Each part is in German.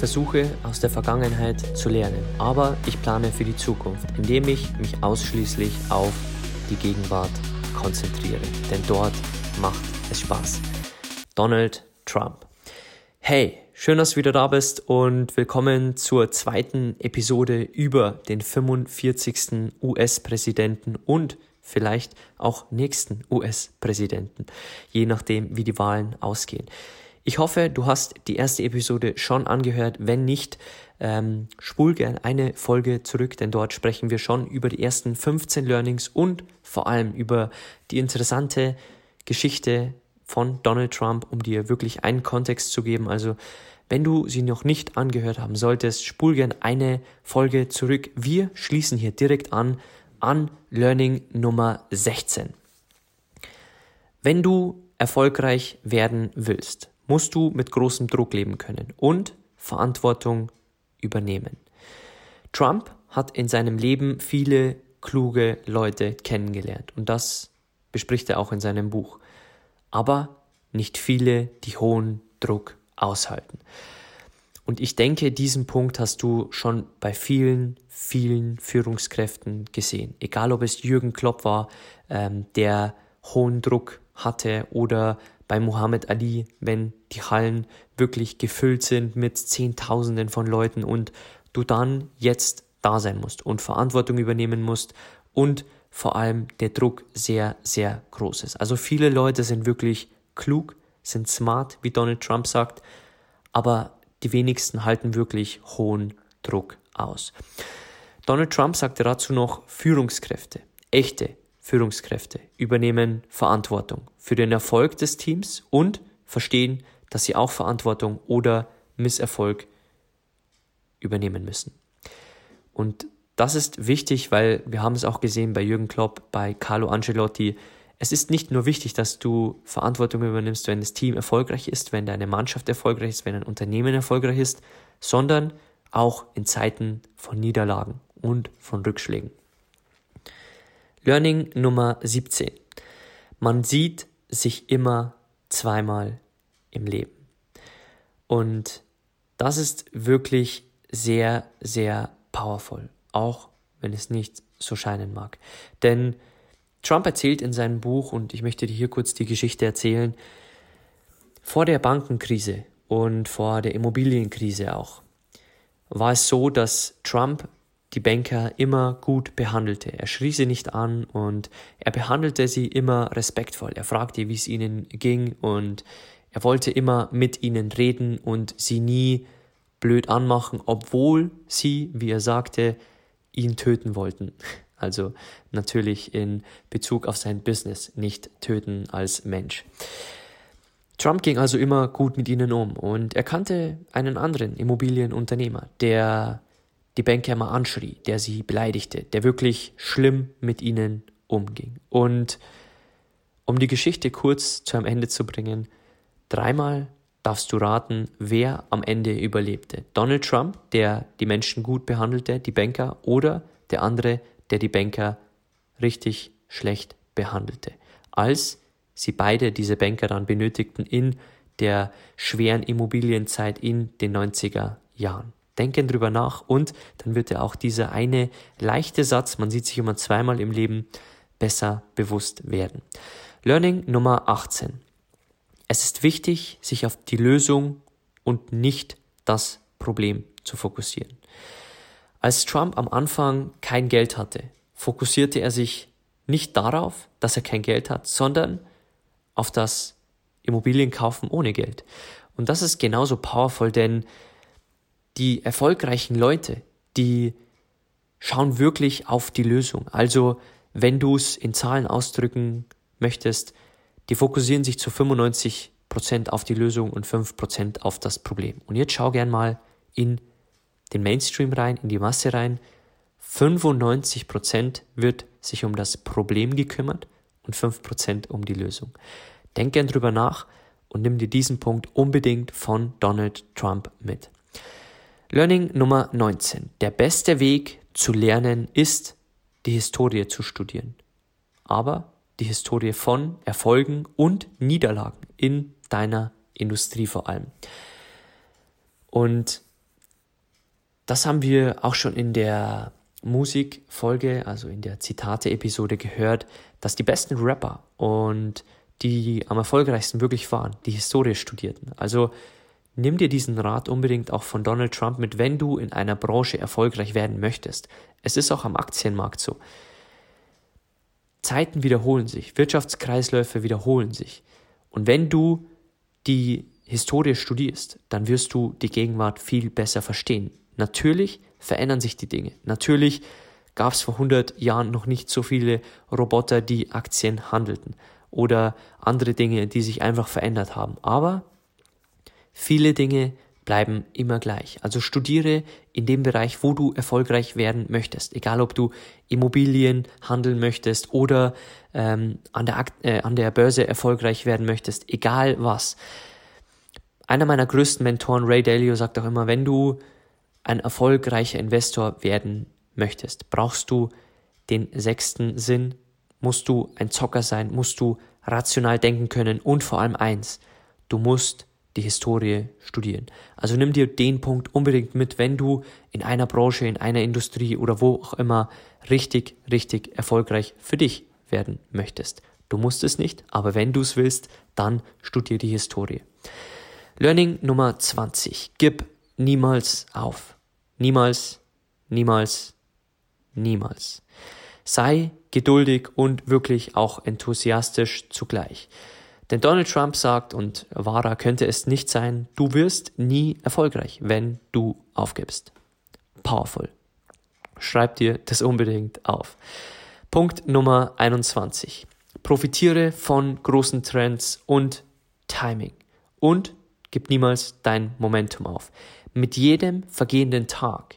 Versuche aus der Vergangenheit zu lernen, aber ich plane für die Zukunft, indem ich mich ausschließlich auf die Gegenwart konzentriere. Denn dort macht es Spaß. Donald Trump. Hey, schön, dass du wieder da bist und willkommen zur zweiten Episode über den 45. US-Präsidenten und vielleicht auch nächsten US-Präsidenten, je nachdem, wie die Wahlen ausgehen. Ich hoffe, du hast die erste Episode schon angehört. Wenn nicht, ähm, spul gern eine Folge zurück, denn dort sprechen wir schon über die ersten 15 Learnings und vor allem über die interessante Geschichte von Donald Trump, um dir wirklich einen Kontext zu geben. Also, wenn du sie noch nicht angehört haben solltest, spul gern eine Folge zurück. Wir schließen hier direkt an an Learning Nummer 16. Wenn du erfolgreich werden willst, musst du mit großem Druck leben können und Verantwortung übernehmen. Trump hat in seinem Leben viele kluge Leute kennengelernt und das bespricht er auch in seinem Buch. Aber nicht viele, die hohen Druck aushalten. Und ich denke, diesen Punkt hast du schon bei vielen, vielen Führungskräften gesehen. Egal ob es Jürgen Klopp war, ähm, der hohen Druck hatte oder bei Muhammad Ali, wenn die Hallen wirklich gefüllt sind mit Zehntausenden von Leuten und du dann jetzt da sein musst und Verantwortung übernehmen musst und vor allem der Druck sehr, sehr groß ist. Also viele Leute sind wirklich klug, sind smart, wie Donald Trump sagt, aber die wenigsten halten wirklich hohen Druck aus. Donald Trump sagte dazu noch Führungskräfte, echte Führungskräfte übernehmen Verantwortung für den Erfolg des Teams und verstehen, dass sie auch Verantwortung oder Misserfolg übernehmen müssen. Und das ist wichtig, weil wir haben es auch gesehen bei Jürgen Klopp, bei Carlo Ancelotti. Es ist nicht nur wichtig, dass du Verantwortung übernimmst, wenn das Team erfolgreich ist, wenn deine Mannschaft erfolgreich ist, wenn ein Unternehmen erfolgreich ist, sondern auch in Zeiten von Niederlagen und von Rückschlägen. Learning Nummer 17. Man sieht sich immer zweimal im Leben. Und das ist wirklich sehr, sehr powerful, auch wenn es nicht so scheinen mag. Denn Trump erzählt in seinem Buch, und ich möchte dir hier kurz die Geschichte erzählen, vor der Bankenkrise und vor der Immobilienkrise auch, war es so, dass Trump die Banker immer gut behandelte. Er schrie sie nicht an und er behandelte sie immer respektvoll. Er fragte, wie es ihnen ging und er wollte immer mit ihnen reden und sie nie blöd anmachen, obwohl sie, wie er sagte, ihn töten wollten. Also natürlich in Bezug auf sein Business, nicht töten als Mensch. Trump ging also immer gut mit ihnen um und er kannte einen anderen Immobilienunternehmer, der die Banker mal anschrie, der sie beleidigte, der wirklich schlimm mit ihnen umging. Und um die Geschichte kurz zu einem Ende zu bringen, dreimal darfst du raten, wer am Ende überlebte. Donald Trump, der die Menschen gut behandelte, die Banker, oder der andere, der die Banker richtig schlecht behandelte. Als sie beide diese Banker dann benötigten in der schweren Immobilienzeit in den 90er Jahren. Denken drüber nach und dann wird dir auch dieser eine leichte Satz, man sieht sich immer zweimal im Leben, besser bewusst werden. Learning Nummer 18. Es ist wichtig, sich auf die Lösung und nicht das Problem zu fokussieren. Als Trump am Anfang kein Geld hatte, fokussierte er sich nicht darauf, dass er kein Geld hat, sondern auf das Immobilienkaufen ohne Geld. Und das ist genauso powerful, denn die erfolgreichen Leute, die schauen wirklich auf die Lösung. Also wenn du es in Zahlen ausdrücken möchtest, die fokussieren sich zu 95% auf die Lösung und 5% auf das Problem. Und jetzt schau gern mal in den Mainstream rein, in die Masse rein. 95% wird sich um das Problem gekümmert und 5% um die Lösung. Denk gern drüber nach und nimm dir diesen Punkt unbedingt von Donald Trump mit. Learning Nummer 19. Der beste Weg zu lernen ist, die Historie zu studieren. Aber die Historie von Erfolgen und Niederlagen in deiner Industrie vor allem. Und das haben wir auch schon in der Musikfolge, also in der Zitate-Episode gehört, dass die besten Rapper und die am erfolgreichsten wirklich waren, die Historie studierten. Also nimm dir diesen Rat unbedingt auch von Donald Trump mit, wenn du in einer Branche erfolgreich werden möchtest. Es ist auch am Aktienmarkt so. Zeiten wiederholen sich, Wirtschaftskreisläufe wiederholen sich. Und wenn du die Historie studierst, dann wirst du die Gegenwart viel besser verstehen. Natürlich verändern sich die Dinge. Natürlich gab es vor 100 Jahren noch nicht so viele Roboter, die Aktien handelten oder andere Dinge, die sich einfach verändert haben. Aber viele Dinge bleiben immer gleich. Also studiere in dem Bereich, wo du erfolgreich werden möchtest. Egal, ob du Immobilien handeln möchtest oder ähm, an, der äh, an der Börse erfolgreich werden möchtest. Egal was. Einer meiner größten Mentoren, Ray Dalio, sagt auch immer, wenn du ein erfolgreicher Investor werden möchtest, brauchst du den sechsten Sinn, musst du ein Zocker sein, musst du rational denken können und vor allem eins, du musst die Historie studieren. Also nimm dir den Punkt unbedingt mit, wenn du in einer Branche, in einer Industrie oder wo auch immer richtig, richtig erfolgreich für dich werden möchtest. Du musst es nicht, aber wenn du es willst, dann studier die Historie. Learning Nummer 20. Gib niemals auf. Niemals, niemals, niemals. Sei geduldig und wirklich auch enthusiastisch zugleich. Denn Donald Trump sagt, und wahrer könnte es nicht sein, du wirst nie erfolgreich, wenn du aufgibst. Powerful. Schreib dir das unbedingt auf. Punkt Nummer 21. Profitiere von großen Trends und Timing. Und gib niemals dein Momentum auf. Mit jedem vergehenden Tag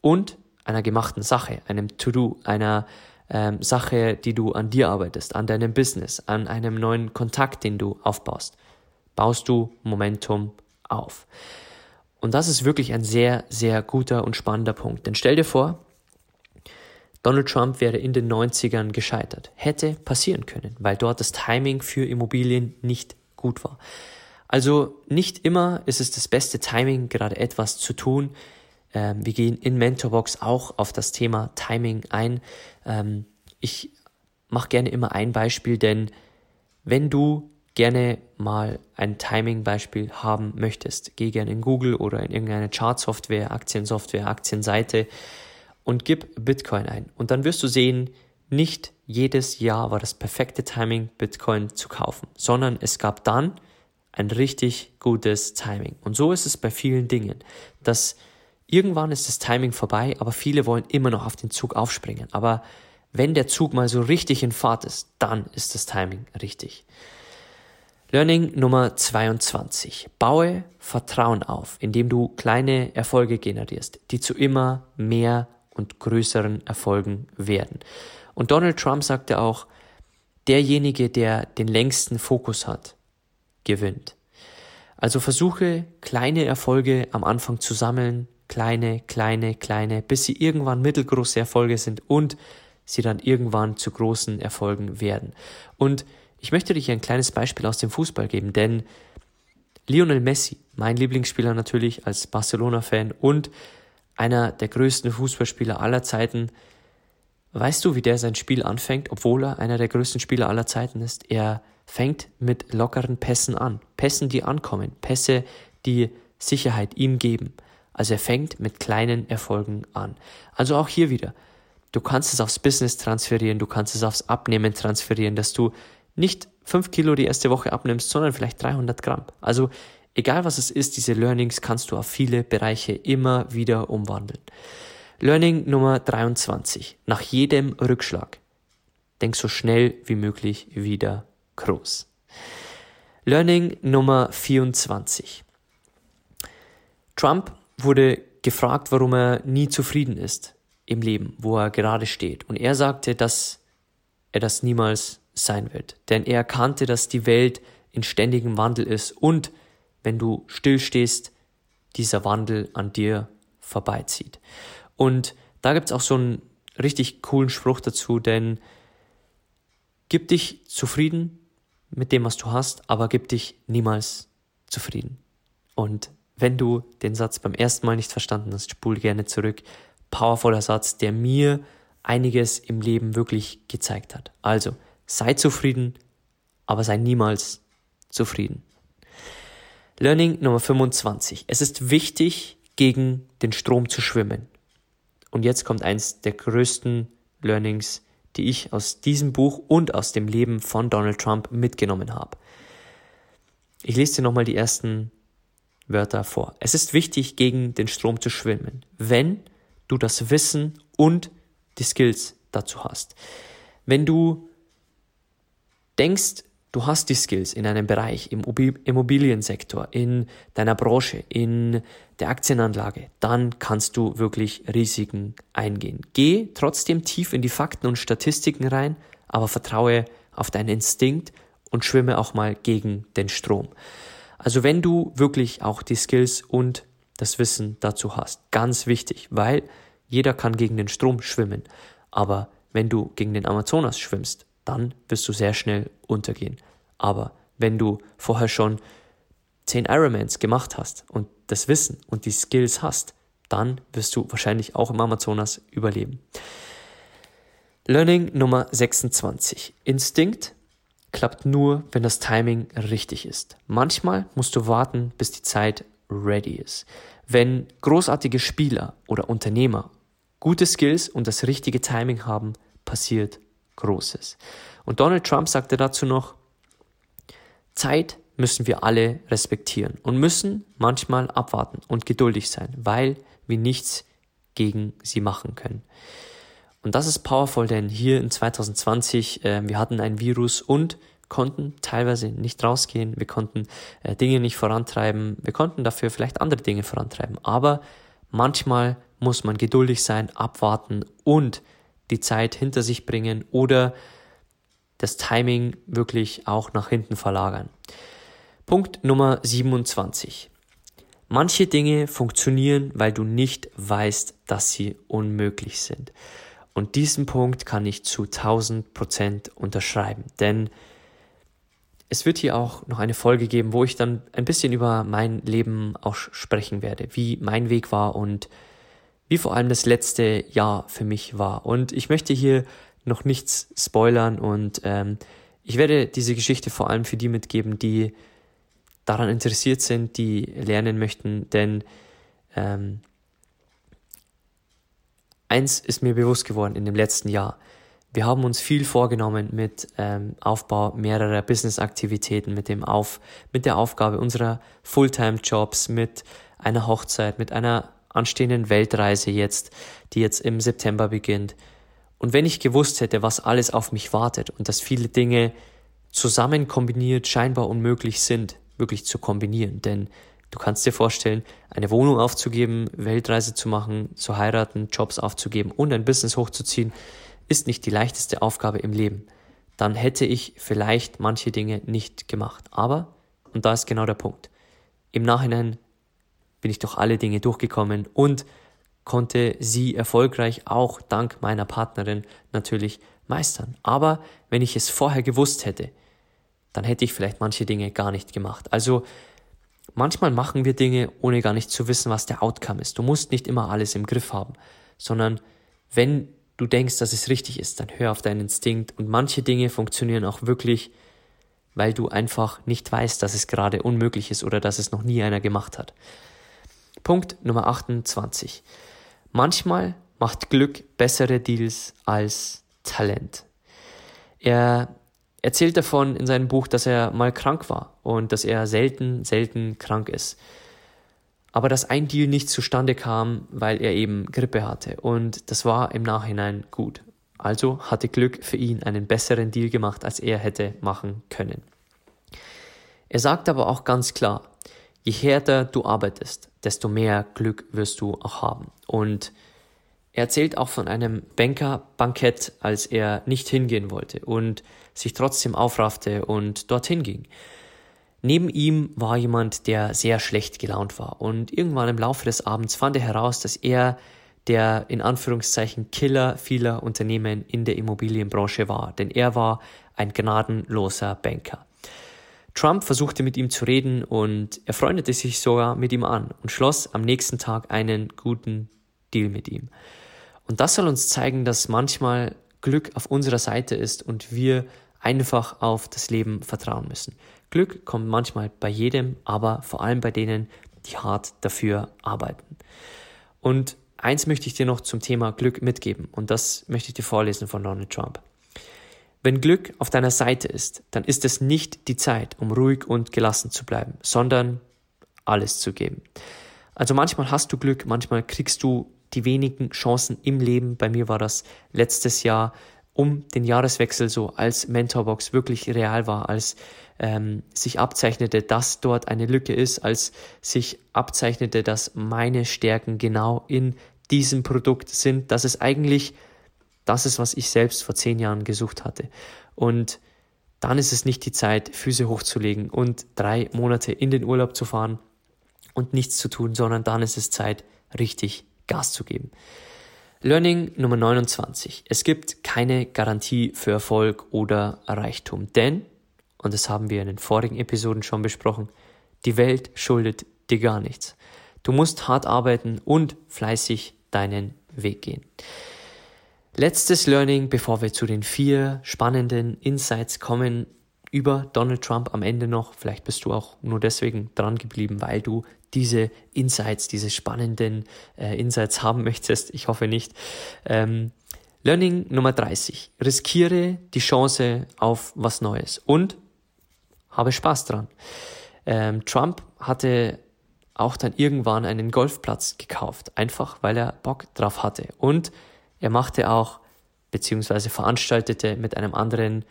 und einer gemachten Sache, einem To-Do, einer ähm, Sache, die du an dir arbeitest, an deinem Business, an einem neuen Kontakt, den du aufbaust, baust du Momentum auf. Und das ist wirklich ein sehr, sehr guter und spannender Punkt. Denn stell dir vor, Donald Trump wäre in den 90ern gescheitert. Hätte passieren können, weil dort das Timing für Immobilien nicht gut war. Also nicht immer ist es das beste Timing, gerade etwas zu tun, ähm, wir gehen in Mentorbox auch auf das Thema Timing ein. Ähm, ich mache gerne immer ein Beispiel, denn wenn du gerne mal ein Timing-Beispiel haben möchtest, geh gerne in Google oder in irgendeine Chart-Software, Aktiensoftware, Aktienseite und gib Bitcoin ein. Und dann wirst du sehen, nicht jedes Jahr war das perfekte Timing, Bitcoin zu kaufen, sondern es gab dann ein richtig gutes Timing. Und so ist es bei vielen Dingen, dass Irgendwann ist das Timing vorbei, aber viele wollen immer noch auf den Zug aufspringen. Aber wenn der Zug mal so richtig in Fahrt ist, dann ist das Timing richtig. Learning Nummer 22. Baue Vertrauen auf, indem du kleine Erfolge generierst, die zu immer mehr und größeren Erfolgen werden. Und Donald Trump sagte auch, derjenige, der den längsten Fokus hat, gewinnt. Also versuche kleine Erfolge am Anfang zu sammeln, kleine, kleine, kleine, bis sie irgendwann mittelgroße Erfolge sind und sie dann irgendwann zu großen Erfolgen werden. Und ich möchte dir ein kleines Beispiel aus dem Fußball geben, denn Lionel Messi, mein Lieblingsspieler natürlich als Barcelona-Fan und einer der größten Fußballspieler aller Zeiten, weißt du, wie der sein Spiel anfängt, obwohl er einer der größten Spieler aller Zeiten ist? Er fängt mit lockeren Pässen an. Pässen, die ankommen. Pässe, die Sicherheit ihm geben. Also er fängt mit kleinen Erfolgen an. Also auch hier wieder. Du kannst es aufs Business transferieren, du kannst es aufs Abnehmen transferieren, dass du nicht fünf Kilo die erste Woche abnimmst, sondern vielleicht 300 Gramm. Also egal was es ist, diese Learnings kannst du auf viele Bereiche immer wieder umwandeln. Learning Nummer 23. Nach jedem Rückschlag denk so schnell wie möglich wieder groß. Learning Nummer 24. Trump wurde gefragt, warum er nie zufrieden ist im Leben, wo er gerade steht. Und er sagte, dass er das niemals sein wird. Denn er erkannte, dass die Welt in ständigem Wandel ist und wenn du stillstehst, dieser Wandel an dir vorbeizieht. Und da gibt es auch so einen richtig coolen Spruch dazu, denn gib dich zufrieden mit dem, was du hast, aber gib dich niemals zufrieden. Und wenn du den Satz beim ersten Mal nicht verstanden hast, spul gerne zurück. Powervoller Satz, der mir einiges im Leben wirklich gezeigt hat. Also, sei zufrieden, aber sei niemals zufrieden. Learning Nummer 25. Es ist wichtig, gegen den Strom zu schwimmen. Und jetzt kommt eins der größten Learnings, die ich aus diesem Buch und aus dem Leben von Donald Trump mitgenommen habe. Ich lese dir nochmal die ersten Wörter vor. Es ist wichtig, gegen den Strom zu schwimmen, wenn du das Wissen und die Skills dazu hast. Wenn du denkst, du hast die Skills in einem Bereich, im Immobiliensektor, in deiner Branche, in der Aktienanlage, dann kannst du wirklich Risiken eingehen. Geh trotzdem tief in die Fakten und Statistiken rein, aber vertraue auf deinen Instinkt und schwimme auch mal gegen den Strom. Also wenn du wirklich auch die Skills und das Wissen dazu hast, ganz wichtig, weil jeder kann gegen den Strom schwimmen, aber wenn du gegen den Amazonas schwimmst, dann wirst du sehr schnell untergehen. Aber wenn du vorher schon 10 Ironmans gemacht hast und das Wissen und die Skills hast, dann wirst du wahrscheinlich auch im Amazonas überleben. Learning Nummer 26. Instinkt klappt nur, wenn das Timing richtig ist. Manchmal musst du warten, bis die Zeit ready ist. Wenn großartige Spieler oder Unternehmer gute Skills und das richtige Timing haben, passiert Großes. Und Donald Trump sagte dazu noch, Zeit müssen wir alle respektieren und müssen manchmal abwarten und geduldig sein, weil wir nichts gegen sie machen können. Und das ist powerful, denn hier in 2020, äh, wir hatten ein Virus und konnten teilweise nicht rausgehen, wir konnten äh, Dinge nicht vorantreiben, wir konnten dafür vielleicht andere Dinge vorantreiben, aber manchmal muss man geduldig sein, abwarten und die Zeit hinter sich bringen oder das Timing wirklich auch nach hinten verlagern. Punkt Nummer 27. Manche Dinge funktionieren, weil du nicht weißt, dass sie unmöglich sind. Und diesen Punkt kann ich zu 1000 Prozent unterschreiben, denn es wird hier auch noch eine Folge geben, wo ich dann ein bisschen über mein Leben auch sprechen werde, wie mein Weg war und wie vor allem das letzte Jahr für mich war. Und ich möchte hier noch nichts spoilern und ähm, ich werde diese Geschichte vor allem für die mitgeben, die daran interessiert sind, die lernen möchten, denn ähm, eins ist mir bewusst geworden in dem letzten Jahr. Wir haben uns viel vorgenommen mit ähm, Aufbau mehrerer Business-Aktivitäten, mit Auf, mit der Aufgabe unserer Fulltime-Jobs, mit einer Hochzeit, mit einer anstehenden Weltreise jetzt, die jetzt im September beginnt. Und wenn ich gewusst hätte, was alles auf mich wartet und dass viele Dinge zusammen kombiniert scheinbar unmöglich sind, wirklich zu kombinieren, denn du kannst dir vorstellen, eine Wohnung aufzugeben, Weltreise zu machen, zu heiraten, Jobs aufzugeben und ein Business hochzuziehen, ist nicht die leichteste Aufgabe im Leben. Dann hätte ich vielleicht manche Dinge nicht gemacht. Aber, und da ist genau der Punkt, im Nachhinein bin ich durch alle Dinge durchgekommen und konnte sie erfolgreich auch dank meiner Partnerin natürlich meistern. Aber wenn ich es vorher gewusst hätte, dann hätte ich vielleicht manche Dinge gar nicht gemacht. Also manchmal machen wir Dinge, ohne gar nicht zu wissen, was der Outcome ist. Du musst nicht immer alles im Griff haben, sondern wenn du denkst, dass es richtig ist, dann hör auf deinen Instinkt und manche Dinge funktionieren auch wirklich, weil du einfach nicht weißt, dass es gerade unmöglich ist oder dass es noch nie einer gemacht hat. Punkt Nummer 28. Manchmal macht Glück bessere Deals als Talent. Er erzählt davon in seinem Buch, dass er mal krank war und dass er selten, selten krank ist. Aber dass ein Deal nicht zustande kam, weil er eben Grippe hatte. Und das war im Nachhinein gut. Also hatte Glück für ihn einen besseren Deal gemacht, als er hätte machen können. Er sagt aber auch ganz klar, je härter du arbeitest, desto mehr Glück wirst du auch haben. Und er erzählt auch von einem Bankerbankett, als er nicht hingehen wollte und sich trotzdem aufraffte und dorthin ging. Neben ihm war jemand, der sehr schlecht gelaunt war und irgendwann im Laufe des Abends fand er heraus, dass er der in Anführungszeichen Killer vieler Unternehmen in der Immobilienbranche war, denn er war ein gnadenloser Banker. Trump versuchte mit ihm zu reden und er freundete sich sogar mit ihm an und schloss am nächsten Tag einen guten Deal mit ihm. Und das soll uns zeigen, dass manchmal Glück auf unserer Seite ist und wir einfach auf das Leben vertrauen müssen. Glück kommt manchmal bei jedem, aber vor allem bei denen, die hart dafür arbeiten. Und eins möchte ich dir noch zum Thema Glück mitgeben und das möchte ich dir vorlesen von Donald Trump. Wenn Glück auf deiner Seite ist, dann ist es nicht die Zeit, um ruhig und gelassen zu bleiben, sondern alles zu geben. Also manchmal hast du Glück, manchmal kriegst du die wenigen Chancen im Leben. Bei mir war das letztes Jahr um den Jahreswechsel so, als Mentorbox wirklich real war, als ähm, sich abzeichnete, dass dort eine Lücke ist, als sich abzeichnete, dass meine Stärken genau in diesem Produkt sind, dass es eigentlich das ist, was ich selbst vor zehn Jahren gesucht hatte. Und dann ist es nicht die Zeit, Füße hochzulegen und drei Monate in den Urlaub zu fahren und nichts zu tun, sondern dann ist es Zeit, richtig Gas zu geben. Learning Nummer 29. Es gibt keine Garantie für Erfolg oder Reichtum, denn, und das haben wir in den vorigen Episoden schon besprochen, die Welt schuldet dir gar nichts. Du musst hart arbeiten und fleißig deinen Weg gehen. Letztes Learning, bevor wir zu den vier spannenden Insights kommen über Donald Trump am Ende noch. Vielleicht bist du auch nur deswegen dran geblieben, weil du diese Insights, diese spannenden äh, Insights haben möchtest. Ich hoffe nicht. Ähm, Learning Nummer 30. Riskiere die Chance auf was Neues und habe Spaß dran. Ähm, Trump hatte auch dann irgendwann einen Golfplatz gekauft, einfach weil er Bock drauf hatte. Und er machte auch beziehungsweise veranstaltete mit einem anderen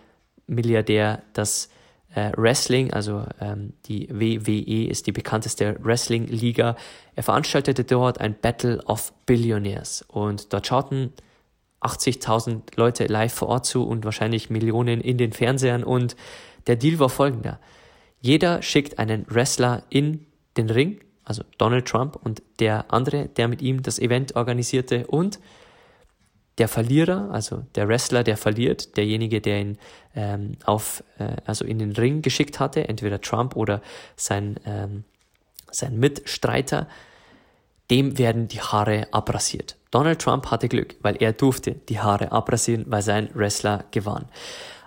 Milliardär das äh, Wrestling, also ähm, die WWE ist die bekannteste Wrestling-Liga. Er veranstaltete dort ein Battle of Billionaires und dort schauten 80.000 Leute live vor Ort zu und wahrscheinlich Millionen in den Fernsehern und der Deal war folgender. Jeder schickt einen Wrestler in den Ring, also Donald Trump und der andere, der mit ihm das Event organisierte und der Verlierer, also der Wrestler, der verliert, derjenige, der ihn ähm, auf, äh, also in den Ring geschickt hatte, entweder Trump oder sein, ähm, sein Mitstreiter, dem werden die Haare abrasiert. Donald Trump hatte Glück, weil er durfte die Haare abrasieren, weil sein Wrestler gewann.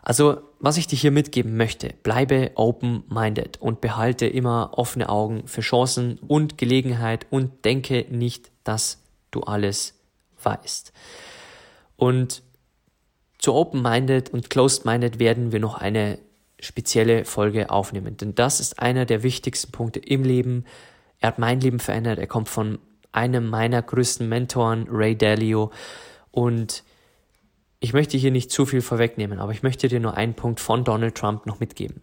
Also, was ich dir hier mitgeben möchte, bleibe open-minded und behalte immer offene Augen für Chancen und Gelegenheit und denke nicht, dass du alles weißt. Und zu Open-Minded und Closed-Minded werden wir noch eine spezielle Folge aufnehmen. Denn das ist einer der wichtigsten Punkte im Leben. Er hat mein Leben verändert. Er kommt von einem meiner größten Mentoren, Ray Dalio. Und ich möchte hier nicht zu viel vorwegnehmen, aber ich möchte dir nur einen Punkt von Donald Trump noch mitgeben.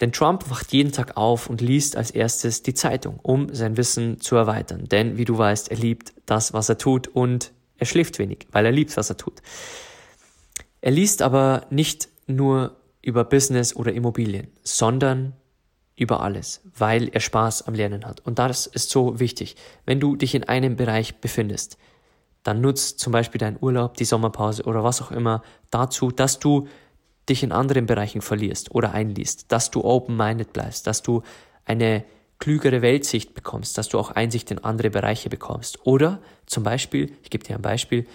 Denn Trump wacht jeden Tag auf und liest als erstes die Zeitung, um sein Wissen zu erweitern. Denn wie du weißt, er liebt das, was er tut und er schläft wenig, weil er liebt, was er tut. Er liest aber nicht nur über Business oder Immobilien, sondern über alles, weil er Spaß am Lernen hat. Und das ist so wichtig. Wenn du dich in einem Bereich befindest, dann nutzt zum Beispiel deinen Urlaub, die Sommerpause oder was auch immer dazu, dass du dich in anderen Bereichen verlierst oder einliest, dass du open-minded bleibst, dass du eine klügere Weltsicht bekommst, dass du auch Einsicht in andere Bereiche bekommst. Oder zum Beispiel, ich gebe dir ein Beispiel,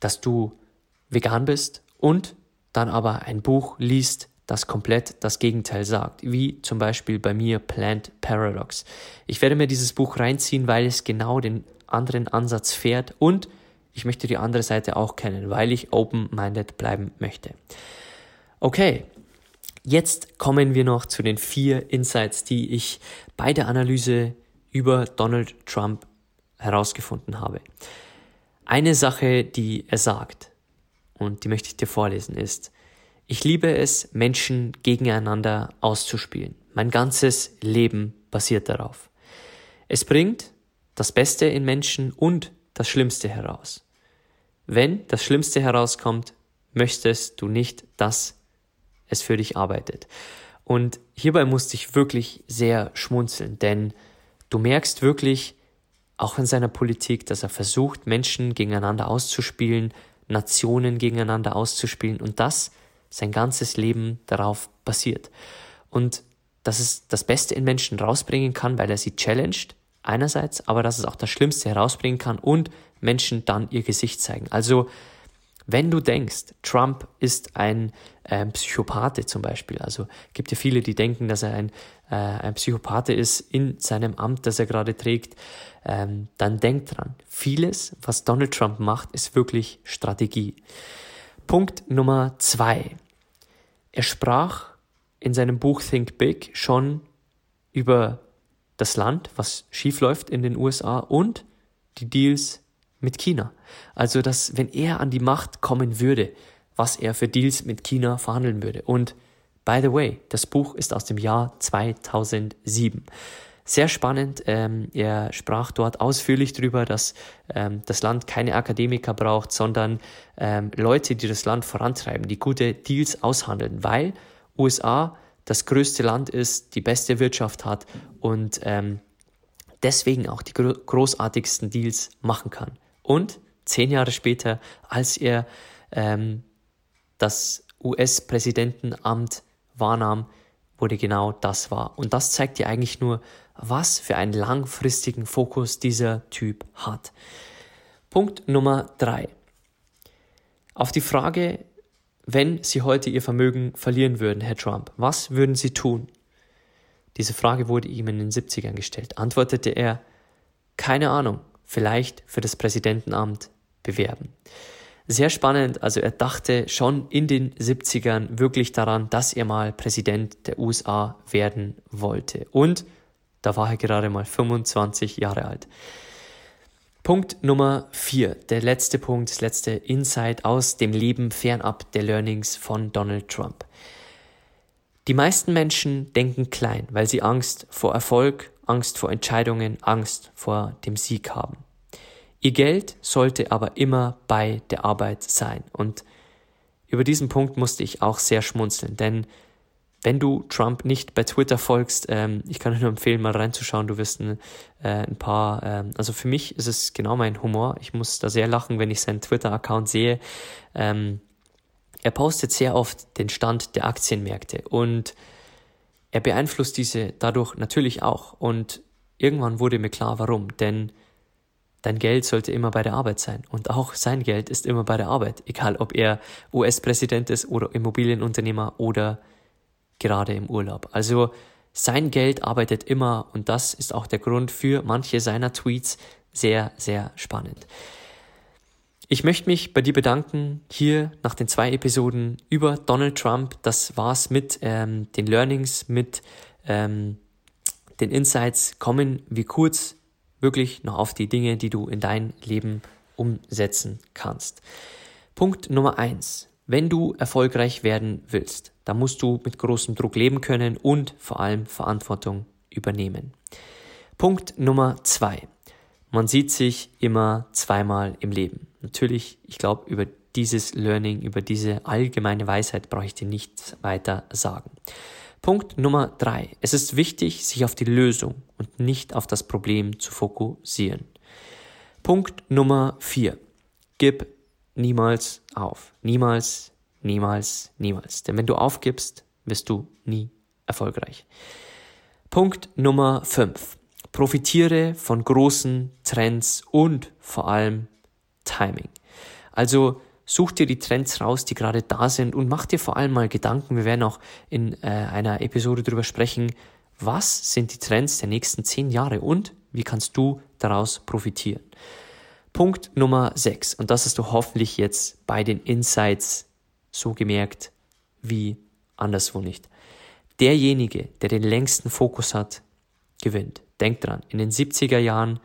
dass du vegan bist und dann aber ein Buch liest, das komplett das Gegenteil sagt, wie zum Beispiel bei mir Plant Paradox. Ich werde mir dieses Buch reinziehen, weil es genau den anderen Ansatz fährt und ich möchte die andere Seite auch kennen, weil ich open-minded bleiben möchte. Okay, Jetzt kommen wir noch zu den vier Insights, die ich bei der Analyse über Donald Trump herausgefunden habe. Eine Sache, die er sagt, und die möchte ich dir vorlesen, ist, ich liebe es, Menschen gegeneinander auszuspielen. Mein ganzes Leben basiert darauf. Es bringt das Beste in Menschen und das Schlimmste heraus. Wenn das Schlimmste herauskommt, möchtest du nicht, dass es für dich arbeitet. Und hierbei musste ich wirklich sehr schmunzeln, denn du merkst wirklich, auch in seiner Politik, dass er versucht, Menschen gegeneinander auszuspielen, Nationen gegeneinander auszuspielen und das sein ganzes Leben darauf basiert. Und dass es das Beste in Menschen rausbringen kann, weil er sie challenged, einerseits, aber dass es auch das Schlimmste herausbringen kann und Menschen dann ihr Gesicht zeigen. Also, wenn du denkst, Trump ist ein äh, Psychopathe zum Beispiel, also gibt ja viele, die denken, dass er ein, äh, ein Psychopathe ist in seinem Amt, das er gerade trägt, ähm, dann denk dran, vieles, was Donald Trump macht, ist wirklich Strategie. Punkt Nummer zwei. Er sprach in seinem Buch Think Big schon über das Land, was schiefläuft in den USA und die Deals mit China. Also, dass wenn er an die Macht kommen würde, was er für Deals mit China verhandeln würde. Und by the way, das Buch ist aus dem Jahr 2007. Sehr spannend. Ähm, er sprach dort ausführlich darüber, dass ähm, das Land keine Akademiker braucht, sondern ähm, Leute, die das Land vorantreiben, die gute Deals aushandeln, weil USA das größte Land ist, die beste Wirtschaft hat und ähm, deswegen auch die großartigsten Deals machen kann. Und zehn Jahre später, als er ähm, das US-Präsidentenamt wahrnahm, wurde genau das wahr. Und das zeigt dir eigentlich nur, was für einen langfristigen Fokus dieser Typ hat. Punkt Nummer drei. Auf die Frage, wenn Sie heute Ihr Vermögen verlieren würden, Herr Trump, was würden Sie tun? Diese Frage wurde ihm in den 70ern gestellt. Antwortete er, keine Ahnung, vielleicht für das Präsidentenamt bewerben. Sehr spannend, also er dachte schon in den 70ern wirklich daran, dass er mal Präsident der USA werden wollte. Und da war er gerade mal 25 Jahre alt. Punkt Nummer 4, der letzte Punkt, das letzte Insight aus dem Leben fernab der Learnings von Donald Trump. Die meisten Menschen denken klein, weil sie Angst vor Erfolg, Angst vor Entscheidungen, Angst vor dem Sieg haben. Ihr Geld sollte aber immer bei der Arbeit sein. Und über diesen Punkt musste ich auch sehr schmunzeln, denn wenn du Trump nicht bei Twitter folgst, ähm, ich kann dir nur empfehlen, mal reinzuschauen. Du wirst ein, äh, ein paar, ähm, also für mich ist es genau mein Humor. Ich muss da sehr lachen, wenn ich seinen Twitter-Account sehe. Ähm, er postet sehr oft den Stand der Aktienmärkte und er beeinflusst diese dadurch natürlich auch. Und irgendwann wurde mir klar, warum. Denn dein Geld sollte immer bei der Arbeit sein. Und auch sein Geld ist immer bei der Arbeit. Egal, ob er US-Präsident ist oder Immobilienunternehmer oder gerade im Urlaub. Also sein Geld arbeitet immer und das ist auch der Grund für manche seiner Tweets sehr, sehr spannend. Ich möchte mich bei dir bedanken, hier nach den zwei Episoden über Donald Trump. Das war's mit ähm, den Learnings, mit ähm, den Insights. Kommen wir kurz wirklich noch auf die Dinge, die du in dein Leben umsetzen kannst. Punkt Nummer eins. Wenn du erfolgreich werden willst, da musst du mit großem Druck leben können und vor allem Verantwortung übernehmen. Punkt Nummer zwei. Man sieht sich immer zweimal im Leben. Natürlich, ich glaube, über dieses Learning, über diese allgemeine Weisheit brauche ich dir nichts weiter sagen. Punkt Nummer drei. Es ist wichtig, sich auf die Lösung und nicht auf das Problem zu fokussieren. Punkt Nummer vier. Gib niemals auf. Niemals, Niemals, niemals. Denn wenn du aufgibst, wirst du nie erfolgreich. Punkt Nummer 5. Profitiere von großen Trends und vor allem Timing. Also such dir die Trends raus, die gerade da sind und mach dir vor allem mal Gedanken. Wir werden auch in äh, einer Episode darüber sprechen, was sind die Trends der nächsten zehn Jahre und wie kannst du daraus profitieren. Punkt Nummer 6. Und das hast du hoffentlich jetzt bei den Insights so gemerkt wie anderswo nicht. Derjenige, der den längsten Fokus hat, gewinnt. Denkt dran, in den 70er Jahren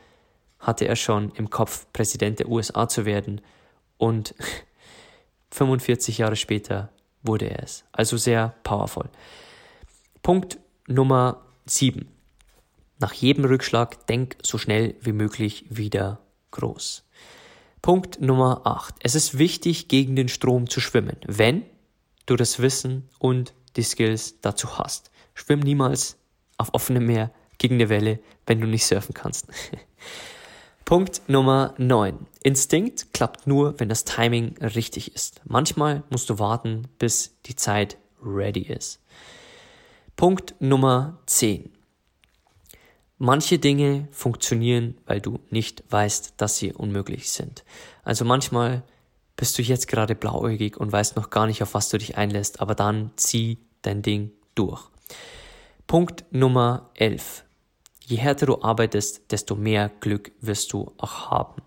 hatte er schon im Kopf, Präsident der USA zu werden und 45 Jahre später wurde er es. Also sehr powerful. Punkt Nummer 7. Nach jedem Rückschlag denk so schnell wie möglich wieder groß. Punkt Nummer 8. Es ist wichtig, gegen den Strom zu schwimmen, wenn du das Wissen und die Skills dazu hast. Schwimm niemals auf offenem Meer gegen eine Welle, wenn du nicht surfen kannst. Punkt Nummer 9. Instinkt klappt nur, wenn das Timing richtig ist. Manchmal musst du warten, bis die Zeit ready ist. Punkt Nummer 10. Manche Dinge funktionieren, weil du nicht weißt, dass sie unmöglich sind. Also manchmal bist du jetzt gerade blauäugig und weißt noch gar nicht, auf was du dich einlässt, aber dann zieh dein Ding durch. Punkt Nummer 11. Je härter du arbeitest, desto mehr Glück wirst du auch haben.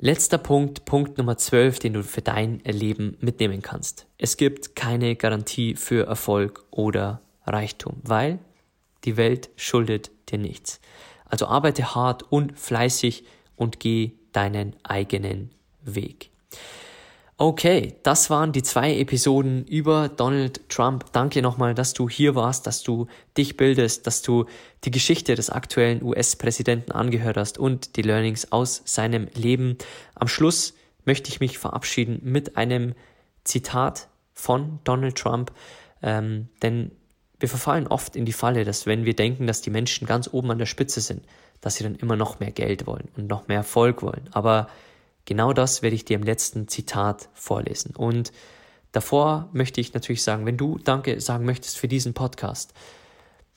Letzter Punkt, Punkt Nummer 12, den du für dein Leben mitnehmen kannst. Es gibt keine Garantie für Erfolg oder Reichtum, weil die Welt schuldet dir nichts. Also arbeite hart und fleißig und geh deinen eigenen Weg. Okay, das waren die zwei Episoden über Donald Trump. Danke nochmal, dass du hier warst, dass du dich bildest, dass du die Geschichte des aktuellen US-Präsidenten angehört hast und die Learnings aus seinem Leben. Am Schluss möchte ich mich verabschieden mit einem Zitat von Donald Trump, ähm, denn wir verfallen oft in die Falle, dass wenn wir denken, dass die Menschen ganz oben an der Spitze sind, dass sie dann immer noch mehr Geld wollen und noch mehr Erfolg wollen. Aber Genau das werde ich dir im letzten Zitat vorlesen. Und davor möchte ich natürlich sagen, wenn du Danke sagen möchtest für diesen Podcast,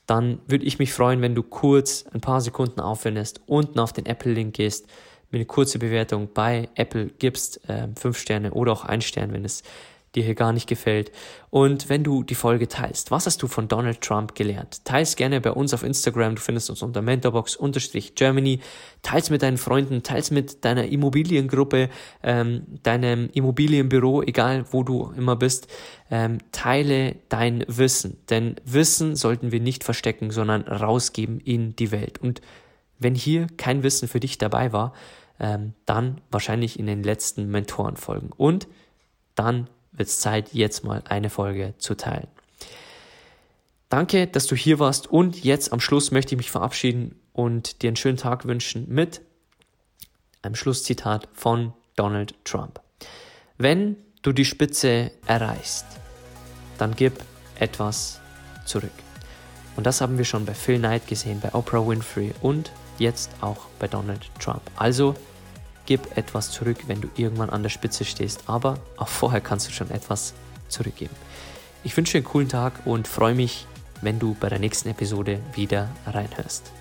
dann würde ich mich freuen, wenn du kurz ein paar Sekunden aufwendest, unten auf den Apple-Link gehst, mir eine kurze Bewertung bei Apple gibst, äh, fünf Sterne oder auch ein Stern, wenn es dir hier gar nicht gefällt. Und wenn du die Folge teilst, was hast du von Donald Trump gelernt? Teils gerne bei uns auf Instagram, du findest uns unter mentorbox-germany, teils mit deinen Freunden, teils mit deiner Immobiliengruppe, ähm, deinem Immobilienbüro, egal wo du immer bist, ähm, teile dein Wissen. Denn Wissen sollten wir nicht verstecken, sondern rausgeben in die Welt. Und wenn hier kein Wissen für dich dabei war, ähm, dann wahrscheinlich in den letzten Mentorenfolgen. Und dann wird es Zeit, jetzt mal eine Folge zu teilen. Danke, dass du hier warst und jetzt am Schluss möchte ich mich verabschieden und dir einen schönen Tag wünschen mit einem Schlusszitat von Donald Trump. Wenn du die Spitze erreichst, dann gib etwas zurück. Und das haben wir schon bei Phil Knight gesehen, bei Oprah Winfrey und jetzt auch bei Donald Trump. Also gib etwas zurück, wenn du irgendwann an der Spitze stehst, aber auch vorher kannst du schon etwas zurückgeben. Ich wünsche dir einen coolen Tag und freue mich, wenn du bei der nächsten Episode wieder reinhörst.